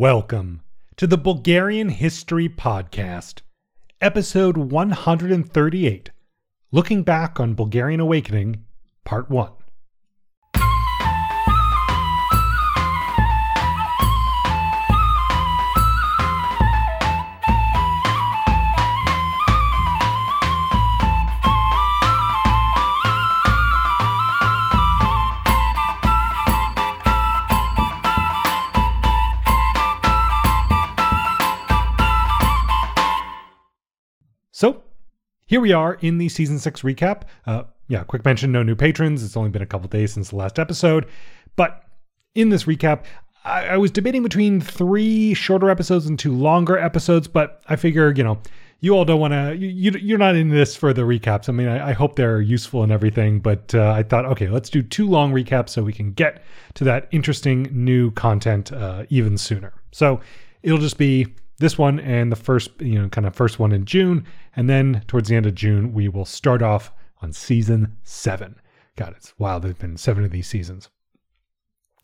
Welcome to the Bulgarian History Podcast, episode 138 Looking Back on Bulgarian Awakening, Part 1. Here we are in the season six recap. Uh, yeah, quick mention no new patrons. It's only been a couple days since the last episode. But in this recap, I, I was debating between three shorter episodes and two longer episodes, but I figure, you know, you all don't want to, you, you're not in this for the recaps. I mean, I, I hope they're useful and everything, but uh, I thought, okay, let's do two long recaps so we can get to that interesting new content uh, even sooner. So it'll just be this one and the first, you know, kind of first one in June. And then towards the end of June, we will start off on season seven. God, it's wow, there's been seven of these seasons.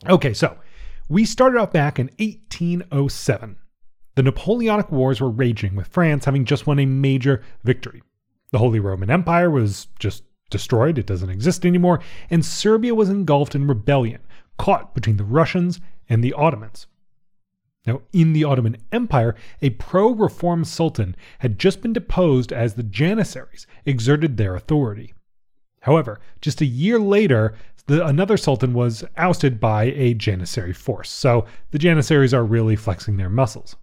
Okay, so we started off back in 1807. The Napoleonic Wars were raging, with France having just won a major victory. The Holy Roman Empire was just destroyed, it doesn't exist anymore, and Serbia was engulfed in rebellion, caught between the Russians and the Ottomans. Now, in the Ottoman Empire, a pro reform sultan had just been deposed as the Janissaries exerted their authority. However, just a year later, the, another sultan was ousted by a Janissary force, so the Janissaries are really flexing their muscles.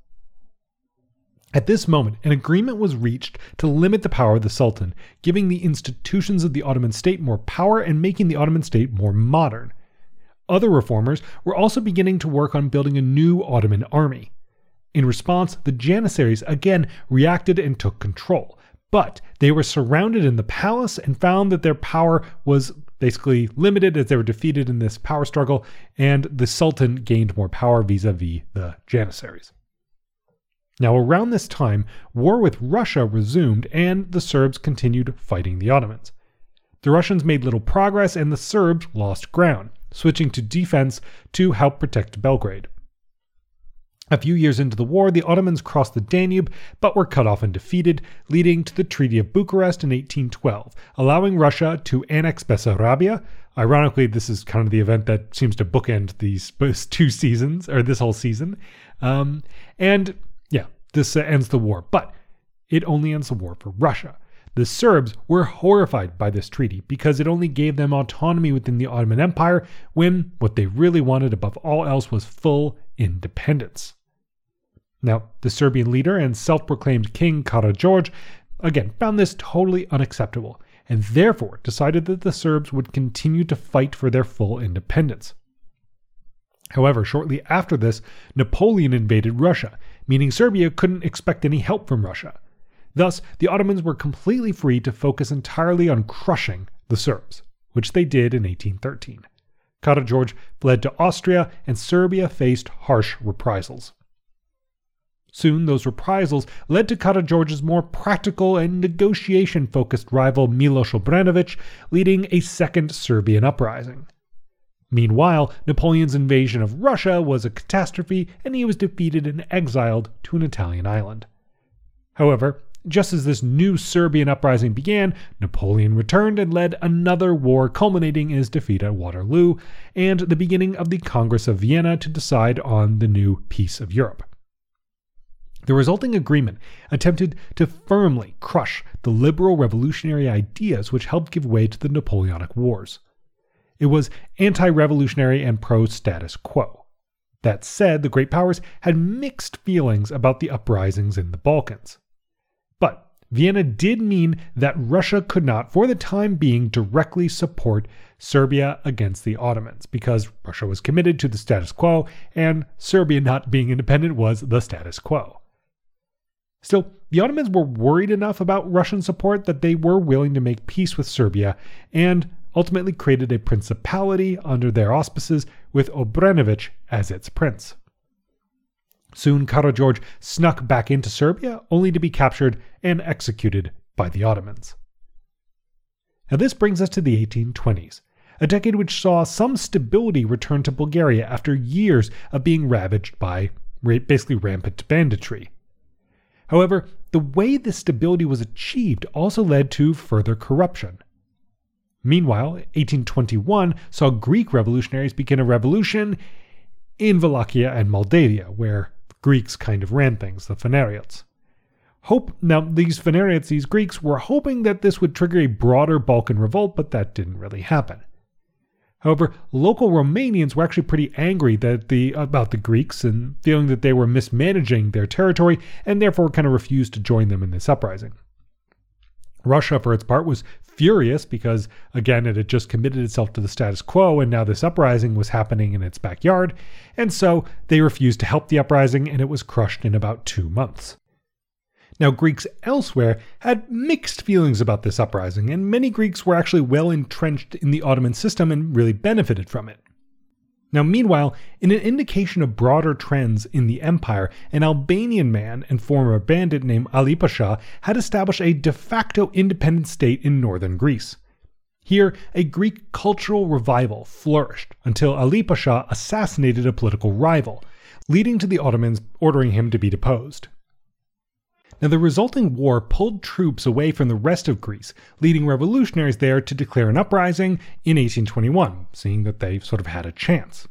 At this moment, an agreement was reached to limit the power of the Sultan, giving the institutions of the Ottoman state more power and making the Ottoman state more modern. Other reformers were also beginning to work on building a new Ottoman army. In response, the Janissaries again reacted and took control, but they were surrounded in the palace and found that their power was basically limited as they were defeated in this power struggle, and the Sultan gained more power vis a vis the Janissaries. Now, around this time, war with Russia resumed, and the Serbs continued fighting the Ottomans. The Russians made little progress, and the Serbs lost ground switching to defense to help protect Belgrade. A few years into the war, the Ottomans crossed the Danube but were cut off and defeated, leading to the Treaty of Bucharest in 1812, allowing Russia to annex Bessarabia. Ironically, this is kind of the event that seems to bookend these two seasons, or this whole season. Um, and yeah, this ends the war, but it only ends the war for Russia. The Serbs were horrified by this treaty because it only gave them autonomy within the Ottoman Empire when what they really wanted above all else was full independence. Now, the Serbian leader and self proclaimed King Karadzic again found this totally unacceptable and therefore decided that the Serbs would continue to fight for their full independence. However, shortly after this, Napoleon invaded Russia, meaning Serbia couldn't expect any help from Russia. Thus, the Ottomans were completely free to focus entirely on crushing the Serbs, which they did in 1813. Karadzic fled to Austria, and Serbia faced harsh reprisals. Soon, those reprisals led to Karadzic's more practical and negotiation focused rival Milos Obrenović, leading a second Serbian uprising. Meanwhile, Napoleon's invasion of Russia was a catastrophe, and he was defeated and exiled to an Italian island. However, just as this new Serbian uprising began, Napoleon returned and led another war, culminating in his defeat at Waterloo and the beginning of the Congress of Vienna to decide on the new peace of Europe. The resulting agreement attempted to firmly crush the liberal revolutionary ideas which helped give way to the Napoleonic Wars. It was anti revolutionary and pro status quo. That said, the great powers had mixed feelings about the uprisings in the Balkans. Vienna did mean that Russia could not, for the time being, directly support Serbia against the Ottomans because Russia was committed to the status quo and Serbia not being independent was the status quo. Still, the Ottomans were worried enough about Russian support that they were willing to make peace with Serbia and ultimately created a principality under their auspices with Obrenović as its prince. Soon Karadzic snuck back into Serbia, only to be captured and executed by the Ottomans. Now, this brings us to the 1820s, a decade which saw some stability return to Bulgaria after years of being ravaged by basically rampant banditry. However, the way this stability was achieved also led to further corruption. Meanwhile, 1821 saw Greek revolutionaries begin a revolution in Wallachia and Moldavia, where Greeks kind of ran things, the Phanariots. Hope now these Phanariots, these Greeks, were hoping that this would trigger a broader Balkan revolt, but that didn't really happen. However, local Romanians were actually pretty angry that the about the Greeks and feeling that they were mismanaging their territory and therefore kind of refused to join them in this uprising. Russia, for its part, was furious because, again, it had just committed itself to the status quo and now this uprising was happening in its backyard, and so they refused to help the uprising and it was crushed in about two months. Now, Greeks elsewhere had mixed feelings about this uprising, and many Greeks were actually well entrenched in the Ottoman system and really benefited from it. Now, meanwhile, in an indication of broader trends in the empire, an Albanian man and former bandit named Ali Pasha had established a de facto independent state in northern Greece. Here, a Greek cultural revival flourished until Ali Pasha assassinated a political rival, leading to the Ottomans ordering him to be deposed. Now, the resulting war pulled troops away from the rest of Greece, leading revolutionaries there to declare an uprising in 1821, seeing that they sort of had a chance.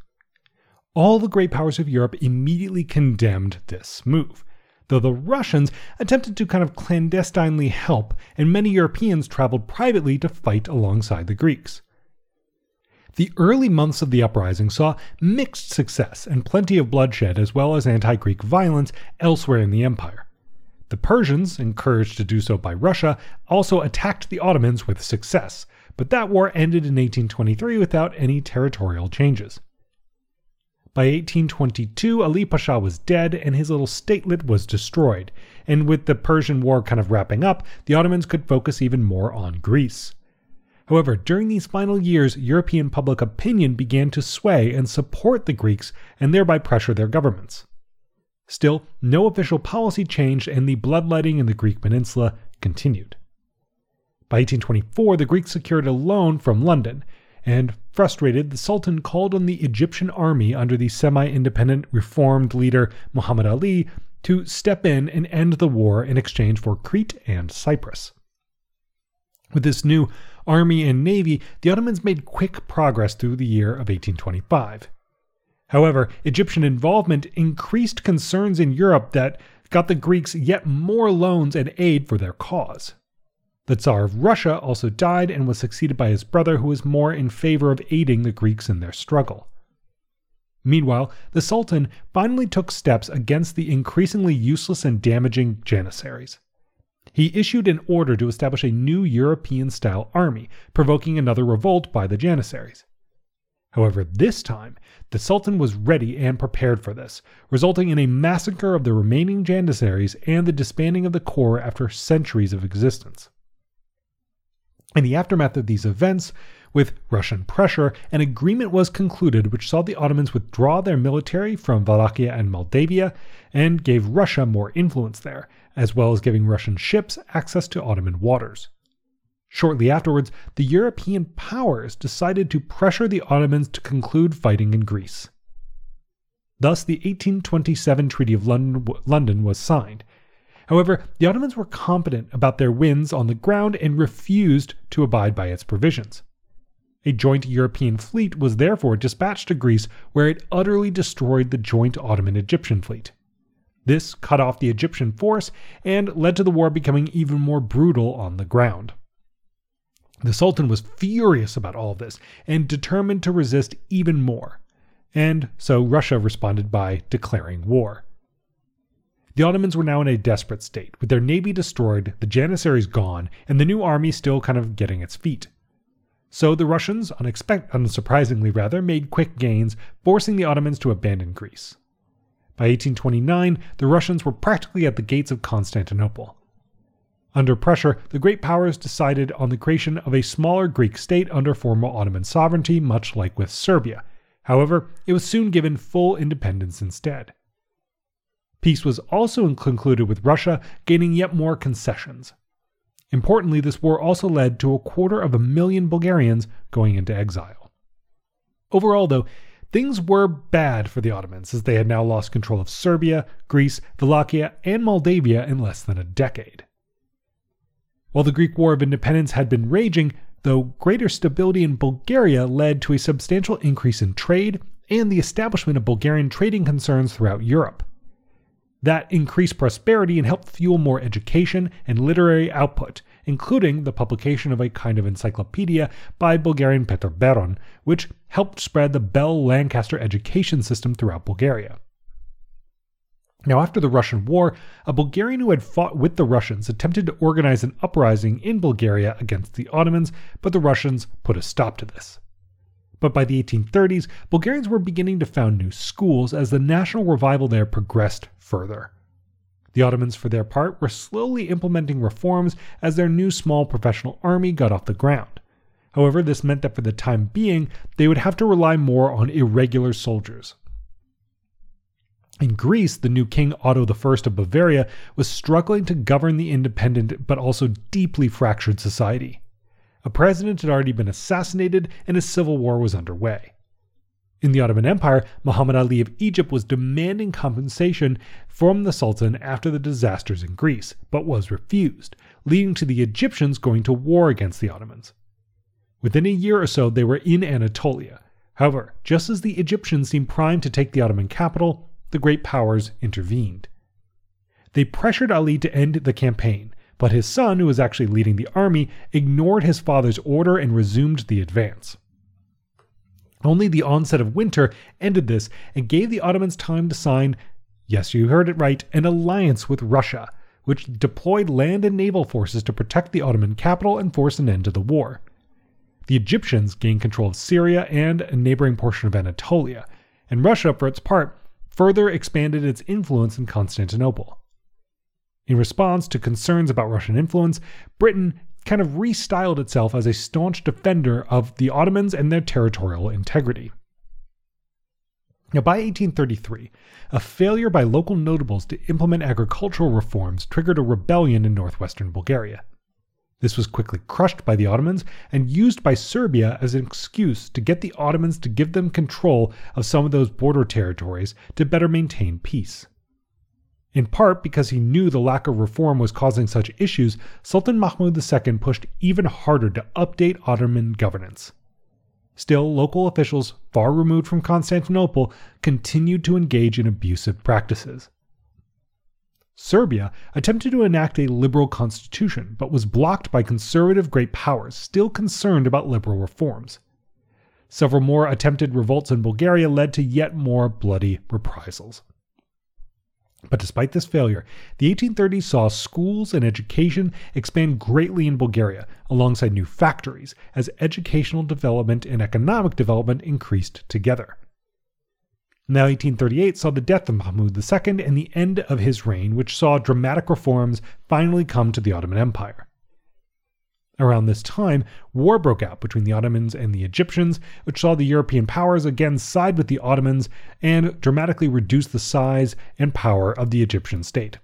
All the great powers of Europe immediately condemned this move, though the Russians attempted to kind of clandestinely help, and many Europeans traveled privately to fight alongside the Greeks. The early months of the uprising saw mixed success and plenty of bloodshed as well as anti Greek violence elsewhere in the empire. The Persians, encouraged to do so by Russia, also attacked the Ottomans with success, but that war ended in 1823 without any territorial changes. By 1822, Ali Pasha was dead and his little statelet was destroyed, and with the Persian War kind of wrapping up, the Ottomans could focus even more on Greece. However, during these final years, European public opinion began to sway and support the Greeks and thereby pressure their governments. Still, no official policy changed and the bloodletting in the Greek peninsula continued. By 1824, the Greeks secured a loan from London, and frustrated, the Sultan called on the Egyptian army under the semi independent reformed leader Muhammad Ali to step in and end the war in exchange for Crete and Cyprus. With this new army and navy, the Ottomans made quick progress through the year of 1825. However, Egyptian involvement increased concerns in Europe that got the Greeks yet more loans and aid for their cause. The Tsar of Russia also died and was succeeded by his brother, who was more in favor of aiding the Greeks in their struggle. Meanwhile, the Sultan finally took steps against the increasingly useless and damaging Janissaries. He issued an order to establish a new European style army, provoking another revolt by the Janissaries. However, this time, the Sultan was ready and prepared for this, resulting in a massacre of the remaining Janissaries and the disbanding of the corps after centuries of existence. In the aftermath of these events, with Russian pressure, an agreement was concluded which saw the Ottomans withdraw their military from Wallachia and Moldavia and gave Russia more influence there, as well as giving Russian ships access to Ottoman waters. Shortly afterwards, the European powers decided to pressure the Ottomans to conclude fighting in Greece. Thus, the 1827 Treaty of London, was signed. However, the Ottomans were confident about their wins on the ground and refused to abide by its provisions. A joint European fleet was therefore dispatched to Greece, where it utterly destroyed the joint Ottoman Egyptian fleet. This cut off the Egyptian force and led to the war becoming even more brutal on the ground. The Sultan was furious about all this and determined to resist even more. And so Russia responded by declaring war. The Ottomans were now in a desperate state, with their navy destroyed, the Janissaries gone, and the new army still kind of getting its feet. So the Russians, unexpect- unsurprisingly rather, made quick gains, forcing the Ottomans to abandon Greece. By 1829, the Russians were practically at the gates of Constantinople. Under pressure, the great powers decided on the creation of a smaller Greek state under formal Ottoman sovereignty, much like with Serbia. However, it was soon given full independence instead. Peace was also concluded with Russia, gaining yet more concessions. Importantly, this war also led to a quarter of a million Bulgarians going into exile. Overall, though, things were bad for the Ottomans as they had now lost control of Serbia, Greece, Wallachia, and Moldavia in less than a decade. While the Greek War of Independence had been raging, though greater stability in Bulgaria led to a substantial increase in trade and the establishment of Bulgarian trading concerns throughout Europe. That increased prosperity and helped fuel more education and literary output, including the publication of a kind of encyclopedia by Bulgarian Peter Beron, which helped spread the Bell Lancaster education system throughout Bulgaria. Now, after the Russian War, a Bulgarian who had fought with the Russians attempted to organize an uprising in Bulgaria against the Ottomans, but the Russians put a stop to this. But by the 1830s, Bulgarians were beginning to found new schools as the national revival there progressed further. The Ottomans, for their part, were slowly implementing reforms as their new small professional army got off the ground. However, this meant that for the time being, they would have to rely more on irregular soldiers. In Greece, the new king Otto I of Bavaria was struggling to govern the independent but also deeply fractured society. A president had already been assassinated and a civil war was underway. In the Ottoman Empire, Muhammad Ali of Egypt was demanding compensation from the Sultan after the disasters in Greece, but was refused, leading to the Egyptians going to war against the Ottomans. Within a year or so, they were in Anatolia. However, just as the Egyptians seemed primed to take the Ottoman capital, the great powers intervened. They pressured Ali to end the campaign, but his son, who was actually leading the army, ignored his father's order and resumed the advance. Only the onset of winter ended this and gave the Ottomans time to sign, yes, you heard it right, an alliance with Russia, which deployed land and naval forces to protect the Ottoman capital and force an end to the war. The Egyptians gained control of Syria and a neighboring portion of Anatolia, and Russia, for its part, further expanded its influence in Constantinople. In response to concerns about Russian influence, Britain kind of restyled itself as a staunch defender of the Ottomans and their territorial integrity. Now, by 1833, a failure by local notables to implement agricultural reforms triggered a rebellion in northwestern Bulgaria. This was quickly crushed by the Ottomans and used by Serbia as an excuse to get the Ottomans to give them control of some of those border territories to better maintain peace. In part because he knew the lack of reform was causing such issues, Sultan Mahmud II pushed even harder to update Ottoman governance. Still, local officials far removed from Constantinople continued to engage in abusive practices. Serbia attempted to enact a liberal constitution, but was blocked by conservative great powers still concerned about liberal reforms. Several more attempted revolts in Bulgaria led to yet more bloody reprisals. But despite this failure, the 1830s saw schools and education expand greatly in Bulgaria, alongside new factories, as educational development and economic development increased together. Now, 1838 saw the death of Mahmud II and the end of his reign, which saw dramatic reforms finally come to the Ottoman Empire. Around this time, war broke out between the Ottomans and the Egyptians, which saw the European powers again side with the Ottomans and dramatically reduce the size and power of the Egyptian state.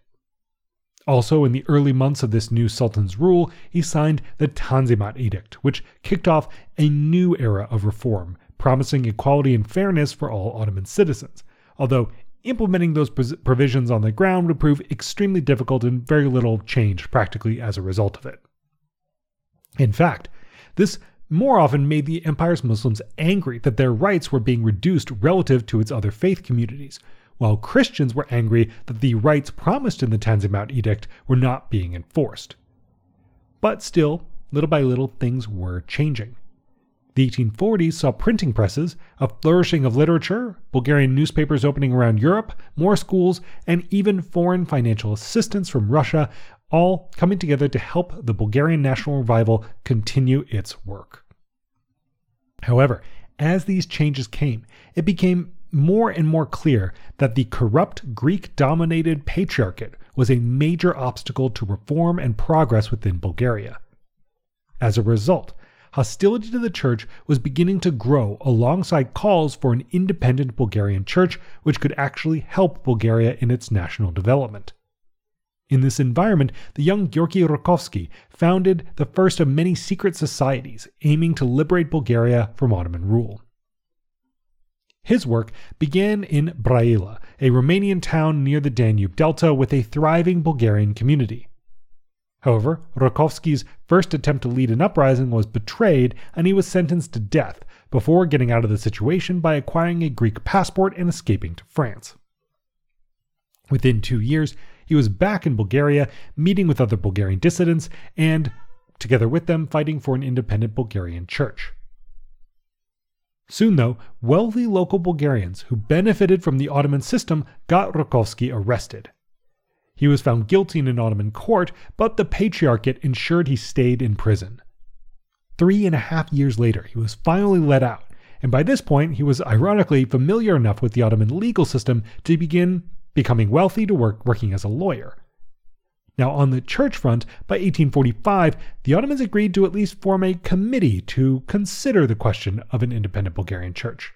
Also, in the early months of this new sultan's rule, he signed the Tanzimat Edict, which kicked off a new era of reform, promising equality and fairness for all Ottoman citizens, although implementing those provisions on the ground would prove extremely difficult and very little changed practically as a result of it. In fact, this more often made the empire's Muslims angry that their rights were being reduced relative to its other faith communities, while Christians were angry that the rights promised in the Tanzimat Edict were not being enforced. But still, little by little, things were changing. The 1840s saw printing presses, a flourishing of literature, Bulgarian newspapers opening around Europe, more schools, and even foreign financial assistance from Russia all coming together to help the Bulgarian national revival continue its work. However, as these changes came, it became more and more clear that the corrupt Greek dominated patriarchate was a major obstacle to reform and progress within Bulgaria. As a result, hostility to the church was beginning to grow alongside calls for an independent Bulgarian church which could actually help Bulgaria in its national development. In this environment, the young Georgy Rakovsky founded the first of many secret societies aiming to liberate Bulgaria from Ottoman rule. His work began in Brăila, a Romanian town near the Danube Delta with a thriving Bulgarian community. However, Rakovski's first attempt to lead an uprising was betrayed and he was sentenced to death before getting out of the situation by acquiring a Greek passport and escaping to France. Within two years, he was back in Bulgaria, meeting with other Bulgarian dissidents, and, together with them, fighting for an independent Bulgarian church. Soon, though, wealthy local Bulgarians who benefited from the Ottoman system got Rakovsky arrested. He was found guilty in an Ottoman court, but the Patriarchate ensured he stayed in prison. Three and a half years later, he was finally let out, and by this point, he was ironically familiar enough with the Ottoman legal system to begin becoming wealthy to work working as a lawyer. Now, on the church front, by 1845, the Ottomans agreed to at least form a committee to consider the question of an independent Bulgarian church.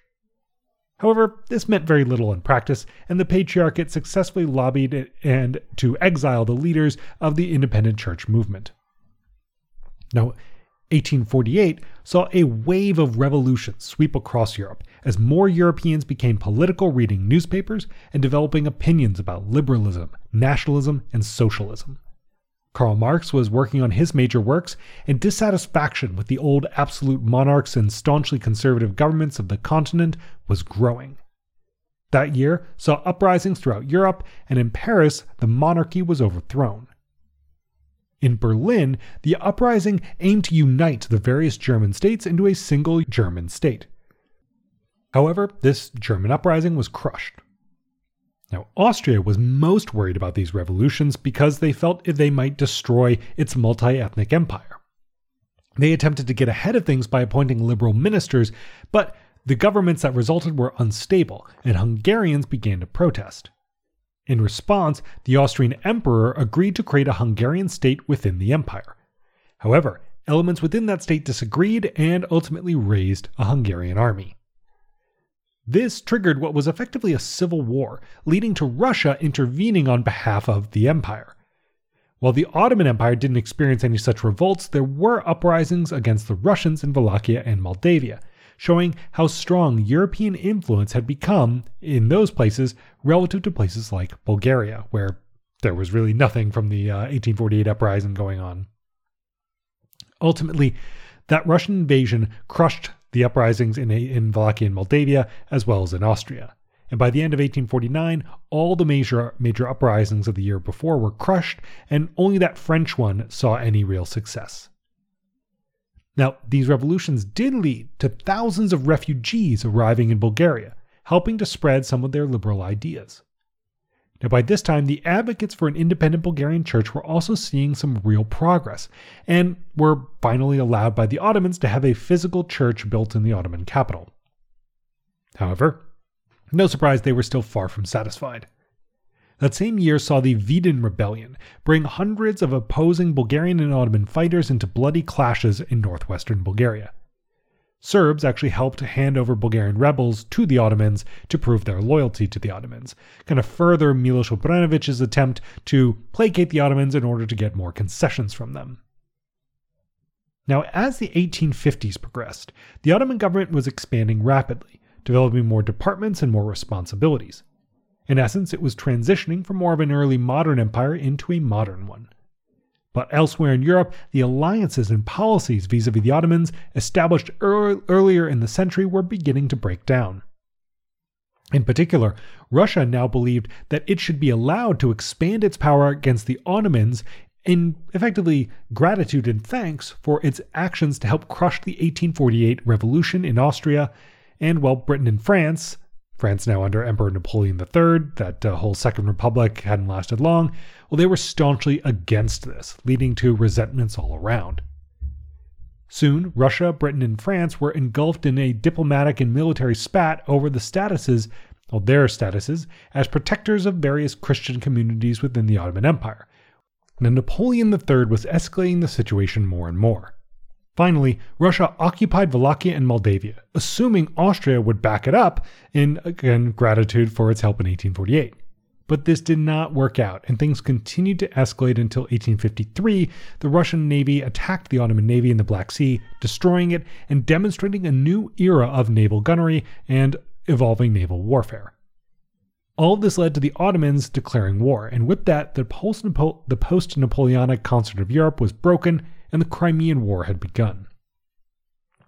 However, this meant very little in practice, and the Patriarchate successfully lobbied and to exile the leaders of the independent church movement. Now, 1848 saw a wave of revolutions sweep across Europe as more Europeans became political reading newspapers and developing opinions about liberalism, nationalism, and socialism. Karl Marx was working on his major works, and dissatisfaction with the old absolute monarchs and staunchly conservative governments of the continent was growing. That year saw uprisings throughout Europe, and in Paris, the monarchy was overthrown. In Berlin, the uprising aimed to unite the various German states into a single German state. However, this German uprising was crushed. Now, Austria was most worried about these revolutions because they felt they might destroy its multi ethnic empire. They attempted to get ahead of things by appointing liberal ministers, but the governments that resulted were unstable, and Hungarians began to protest. In response, the Austrian emperor agreed to create a Hungarian state within the empire. However, elements within that state disagreed and ultimately raised a Hungarian army. This triggered what was effectively a civil war, leading to Russia intervening on behalf of the empire. While the Ottoman Empire didn't experience any such revolts, there were uprisings against the Russians in Wallachia and Moldavia, showing how strong European influence had become in those places relative to places like Bulgaria, where there was really nothing from the uh, 1848 uprising going on. Ultimately, that Russian invasion crushed the uprisings in, in Wallachia and Moldavia, as well as in Austria. And by the end of 1849, all the major, major uprisings of the year before were crushed, and only that French one saw any real success. Now, these revolutions did lead to thousands of refugees arriving in Bulgaria, helping to spread some of their liberal ideas. Now, by this time, the advocates for an independent Bulgarian church were also seeing some real progress, and were finally allowed by the Ottomans to have a physical church built in the Ottoman capital. However, no surprise they were still far from satisfied. That same year saw the Vidin Rebellion bring hundreds of opposing Bulgarian and Ottoman fighters into bloody clashes in northwestern Bulgaria. Serbs actually helped hand over Bulgarian rebels to the Ottomans to prove their loyalty to the Ottomans, kind of further Milos Obrenović's attempt to placate the Ottomans in order to get more concessions from them. Now, as the 1850s progressed, the Ottoman government was expanding rapidly, developing more departments and more responsibilities. In essence, it was transitioning from more of an early modern empire into a modern one. But elsewhere in Europe, the alliances and policies vis a vis the Ottomans established er- earlier in the century were beginning to break down. In particular, Russia now believed that it should be allowed to expand its power against the Ottomans in effectively gratitude and thanks for its actions to help crush the 1848 revolution in Austria, and while Britain and France, France now under Emperor Napoleon III, that uh, whole Second Republic hadn't lasted long, well, they were staunchly against this, leading to resentments all around. Soon, Russia, Britain, and France were engulfed in a diplomatic and military spat over the statuses, well, their statuses, as protectors of various Christian communities within the Ottoman Empire. Now, Napoleon III was escalating the situation more and more. Finally, Russia occupied Wallachia and Moldavia, assuming Austria would back it up in, again, gratitude for its help in 1848. But this did not work out, and things continued to escalate until 1853. The Russian Navy attacked the Ottoman Navy in the Black Sea, destroying it and demonstrating a new era of naval gunnery and evolving naval warfare. All of this led to the Ottomans declaring war, and with that, the post Napoleonic concert of Europe was broken and the Crimean War had begun.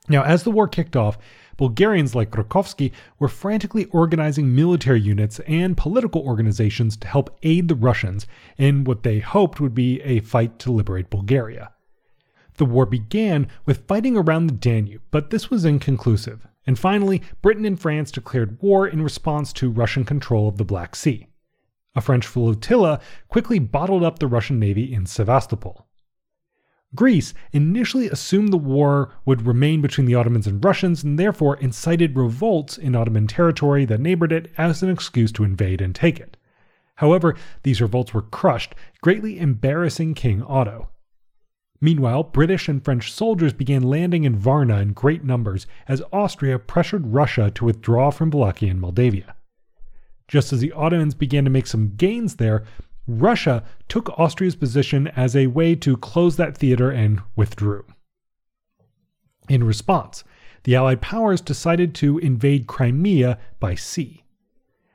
Now, as the war kicked off, Bulgarians like Rakovsky were frantically organizing military units and political organizations to help aid the Russians in what they hoped would be a fight to liberate Bulgaria. The war began with fighting around the Danube, but this was inconclusive. And finally, Britain and France declared war in response to Russian control of the Black Sea. A French flotilla quickly bottled up the Russian navy in Sevastopol. Greece initially assumed the war would remain between the Ottomans and Russians and therefore incited revolts in Ottoman territory that neighbored it as an excuse to invade and take it. However, these revolts were crushed, greatly embarrassing King Otto. Meanwhile, British and French soldiers began landing in Varna in great numbers as Austria pressured Russia to withdraw from Wallachia and Moldavia. Just as the Ottomans began to make some gains there, Russia took Austria's position as a way to close that theater and withdrew. In response, the Allied powers decided to invade Crimea by sea.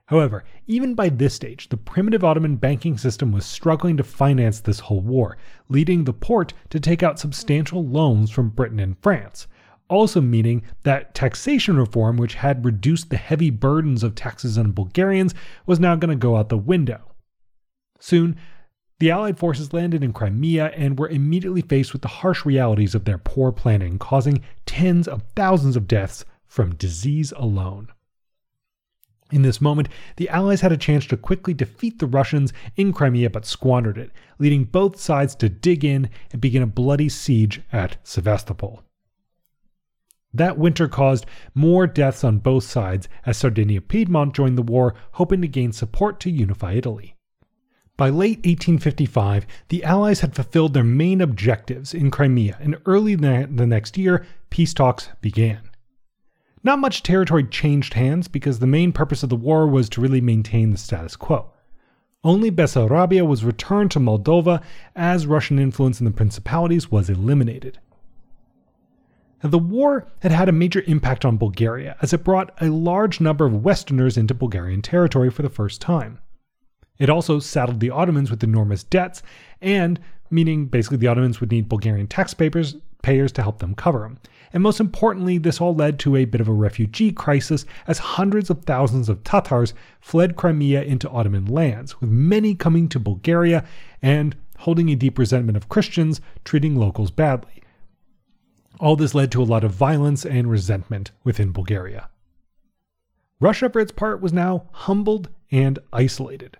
However, even by this stage, the primitive Ottoman banking system was struggling to finance this whole war, leading the Porte to take out substantial loans from Britain and France, also meaning that taxation reform, which had reduced the heavy burdens of taxes on Bulgarians, was now going to go out the window. Soon, the Allied forces landed in Crimea and were immediately faced with the harsh realities of their poor planning, causing tens of thousands of deaths from disease alone. In this moment, the Allies had a chance to quickly defeat the Russians in Crimea but squandered it, leading both sides to dig in and begin a bloody siege at Sevastopol. That winter caused more deaths on both sides as Sardinia Piedmont joined the war, hoping to gain support to unify Italy. By late 1855, the Allies had fulfilled their main objectives in Crimea, and early the next year, peace talks began. Not much territory changed hands because the main purpose of the war was to really maintain the status quo. Only Bessarabia was returned to Moldova as Russian influence in the principalities was eliminated. Now, the war had had a major impact on Bulgaria as it brought a large number of Westerners into Bulgarian territory for the first time. It also saddled the Ottomans with enormous debts, and meaning basically the Ottomans would need Bulgarian taxpayers payers to help them cover them. And most importantly, this all led to a bit of a refugee crisis as hundreds of thousands of Tatars fled Crimea into Ottoman lands, with many coming to Bulgaria and holding a deep resentment of Christians treating locals badly. All this led to a lot of violence and resentment within Bulgaria. Russia, for its part, was now humbled and isolated.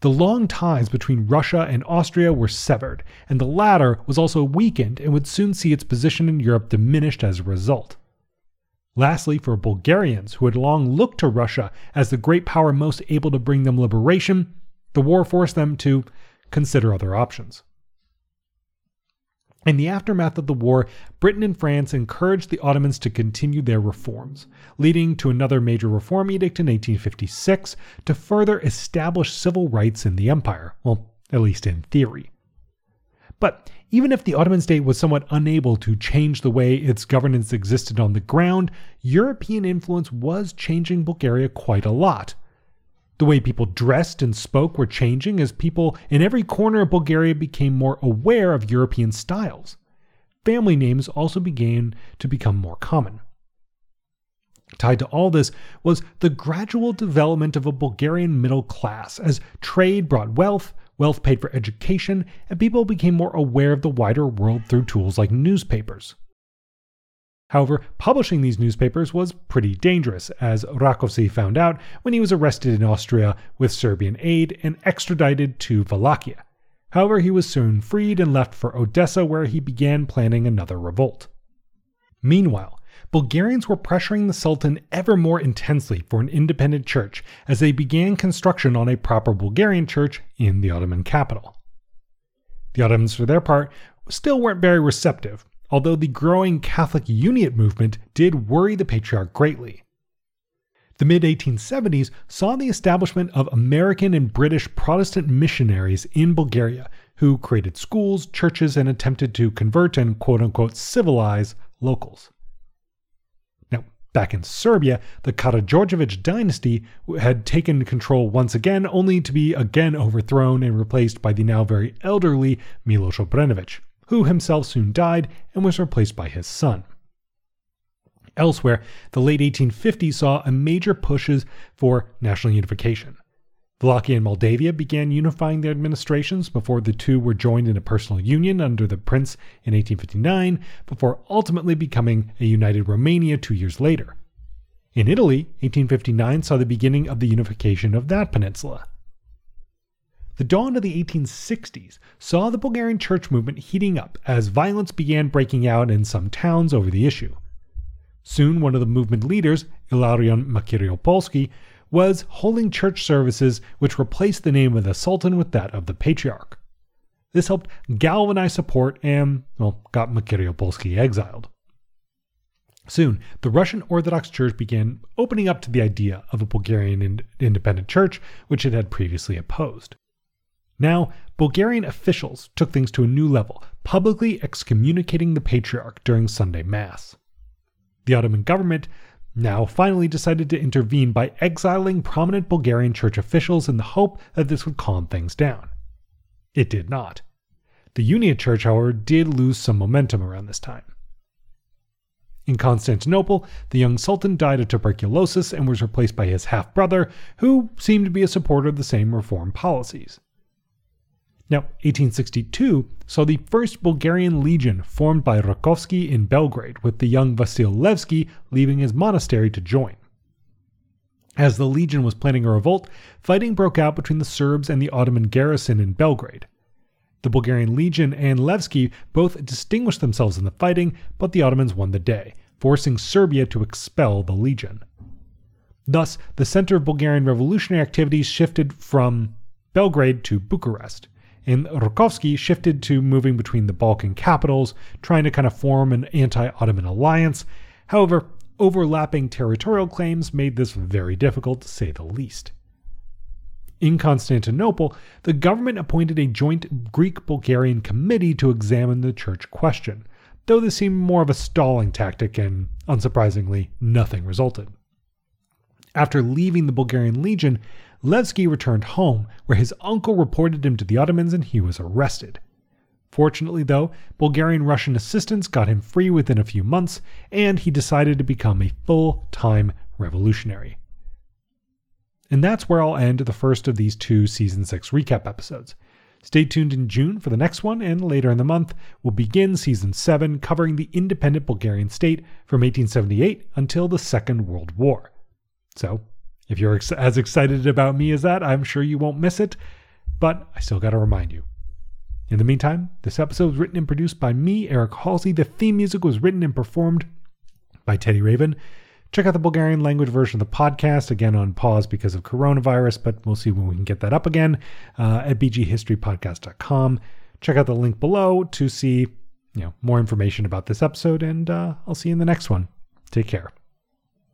The long ties between Russia and Austria were severed, and the latter was also weakened and would soon see its position in Europe diminished as a result. Lastly, for Bulgarians who had long looked to Russia as the great power most able to bring them liberation, the war forced them to consider other options. In the aftermath of the war, Britain and France encouraged the Ottomans to continue their reforms, leading to another major reform edict in 1856 to further establish civil rights in the empire, well, at least in theory. But even if the Ottoman state was somewhat unable to change the way its governance existed on the ground, European influence was changing Bulgaria quite a lot, the way people dressed and spoke were changing as people in every corner of Bulgaria became more aware of European styles. Family names also began to become more common. Tied to all this was the gradual development of a Bulgarian middle class as trade brought wealth, wealth paid for education, and people became more aware of the wider world through tools like newspapers. However, publishing these newspapers was pretty dangerous, as Rakovsky found out when he was arrested in Austria with Serbian aid and extradited to Wallachia. However, he was soon freed and left for Odessa, where he began planning another revolt. Meanwhile, Bulgarians were pressuring the Sultan ever more intensely for an independent church as they began construction on a proper Bulgarian church in the Ottoman capital. The Ottomans, for their part, still weren't very receptive, although the growing Catholic Uniate movement did worry the patriarch greatly. The mid 1870s saw the establishment of American and British Protestant missionaries in Bulgaria who created schools, churches, and attempted to convert and quote unquote civilize locals. Now, Back in Serbia, the Karađorđević dynasty had taken control once again, only to be again overthrown and replaced by the now very elderly Miloš Obrenović, who himself soon died and was replaced by his son. Elsewhere, the late 1850s saw a major pushes for national unification. Wallachia and Moldavia began unifying their administrations before the two were joined in a personal union under the prince in 1859, before ultimately becoming a united Romania two years later. In Italy, 1859 saw the beginning of the unification of that peninsula. The dawn of the 1860s saw the Bulgarian church movement heating up as violence began breaking out in some towns over the issue. Soon, one of the movement leaders, Ilarion Makariopolski, was holding church services which replaced the name of the Sultan with that of the Patriarch. This helped galvanize support and, well, got Makariopolski exiled. Soon, the Russian Orthodox Church began opening up to the idea of a Bulgarian ind- independent church, which it had previously opposed. Now, Bulgarian officials took things to a new level, publicly excommunicating the Patriarch during Sunday Mass. The Ottoman government now finally decided to intervene by exiling prominent Bulgarian church officials in the hope that this would calm things down. It did not. The Unia Church, however, did lose some momentum around this time. In Constantinople, the young sultan died of tuberculosis and was replaced by his half brother, who seemed to be a supporter of the same reform policies. Now, 1862 saw the first Bulgarian legion formed by Rakovsky in Belgrade, with the young Vasil Levski leaving his monastery to join. As the legion was planning a revolt, fighting broke out between the Serbs and the Ottoman garrison in Belgrade. The Bulgarian legion and Levski both distinguished themselves in the fighting, but the Ottomans won the day, forcing Serbia to expel the legion. Thus, the center of Bulgarian revolutionary activities shifted from Belgrade to Bucharest and Rakovsky shifted to moving between the Balkan capitals, trying to kind of form an anti Ottoman alliance. However, overlapping territorial claims made this very difficult to say the least. In Constantinople, the government appointed a joint Greek Bulgarian committee to examine the church question, though this seemed more of a stalling tactic, and unsurprisingly, nothing resulted. After leaving the Bulgarian Legion, Levski returned home, where his uncle reported him to the Ottomans and he was arrested. Fortunately, though, Bulgarian Russian assistance got him free within a few months, and he decided to become a full time revolutionary. And that's where I'll end the first of these two Season 6 recap episodes. Stay tuned in June for the next one, and later in the month, we'll begin Season 7 covering the independent Bulgarian state from 1878 until the Second World War. So if you're ex- as excited about me as that, I'm sure you won't miss it, but I still got to remind you. In the meantime, this episode was written and produced by me, Eric Halsey. The theme music was written and performed by Teddy Raven. Check out the Bulgarian language version of the podcast, again on pause because of coronavirus, but we'll see when we can get that up again uh, at bghistorypodcast.com. Check out the link below to see you know more information about this episode, and uh, I'll see you in the next one. Take care.